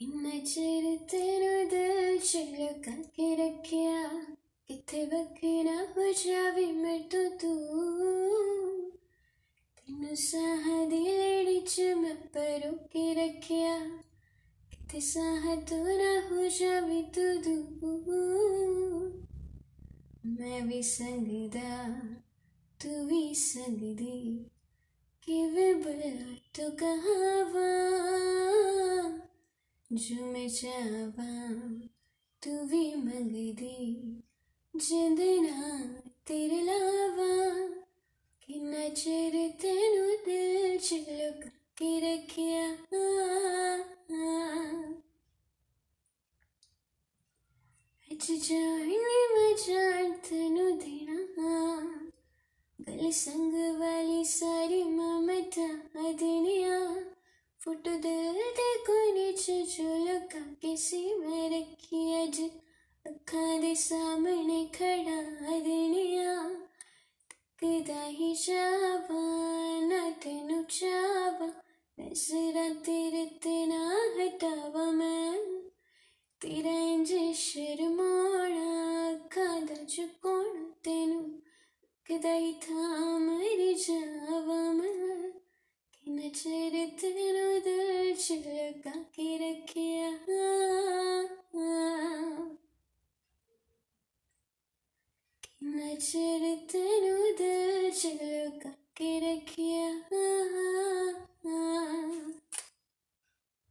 इन्ना चिर तेरा दिल करके रखिया, किथे बखरा हो जावे मैं तो तू। तेन साह दी च मैं परो रखिया, किथे साह तोरा हो जावे तो तू दूर मैं तू भी संगदी, किवे तू तो कहाँ झूम जावा तू भी मंग दी। ना तेरे लावा कि चिर तेनु दिल च लुक के रखिया। अज जाने मजार तेनु देना। गल संग तो दिल दे नीचे च झुलका किसी में रखी अज अखा दे सामने खड़ा दिनिया। तकदा ही जावा, ना तेनू चावा, नजरा तेरे ते ना हटावा मैं। तेरा इंज शर्माना अखां दा झुकोना तेनू, तकदा ही था मरी जावा मैं। कि नज़र നക്ഷരത്തനുത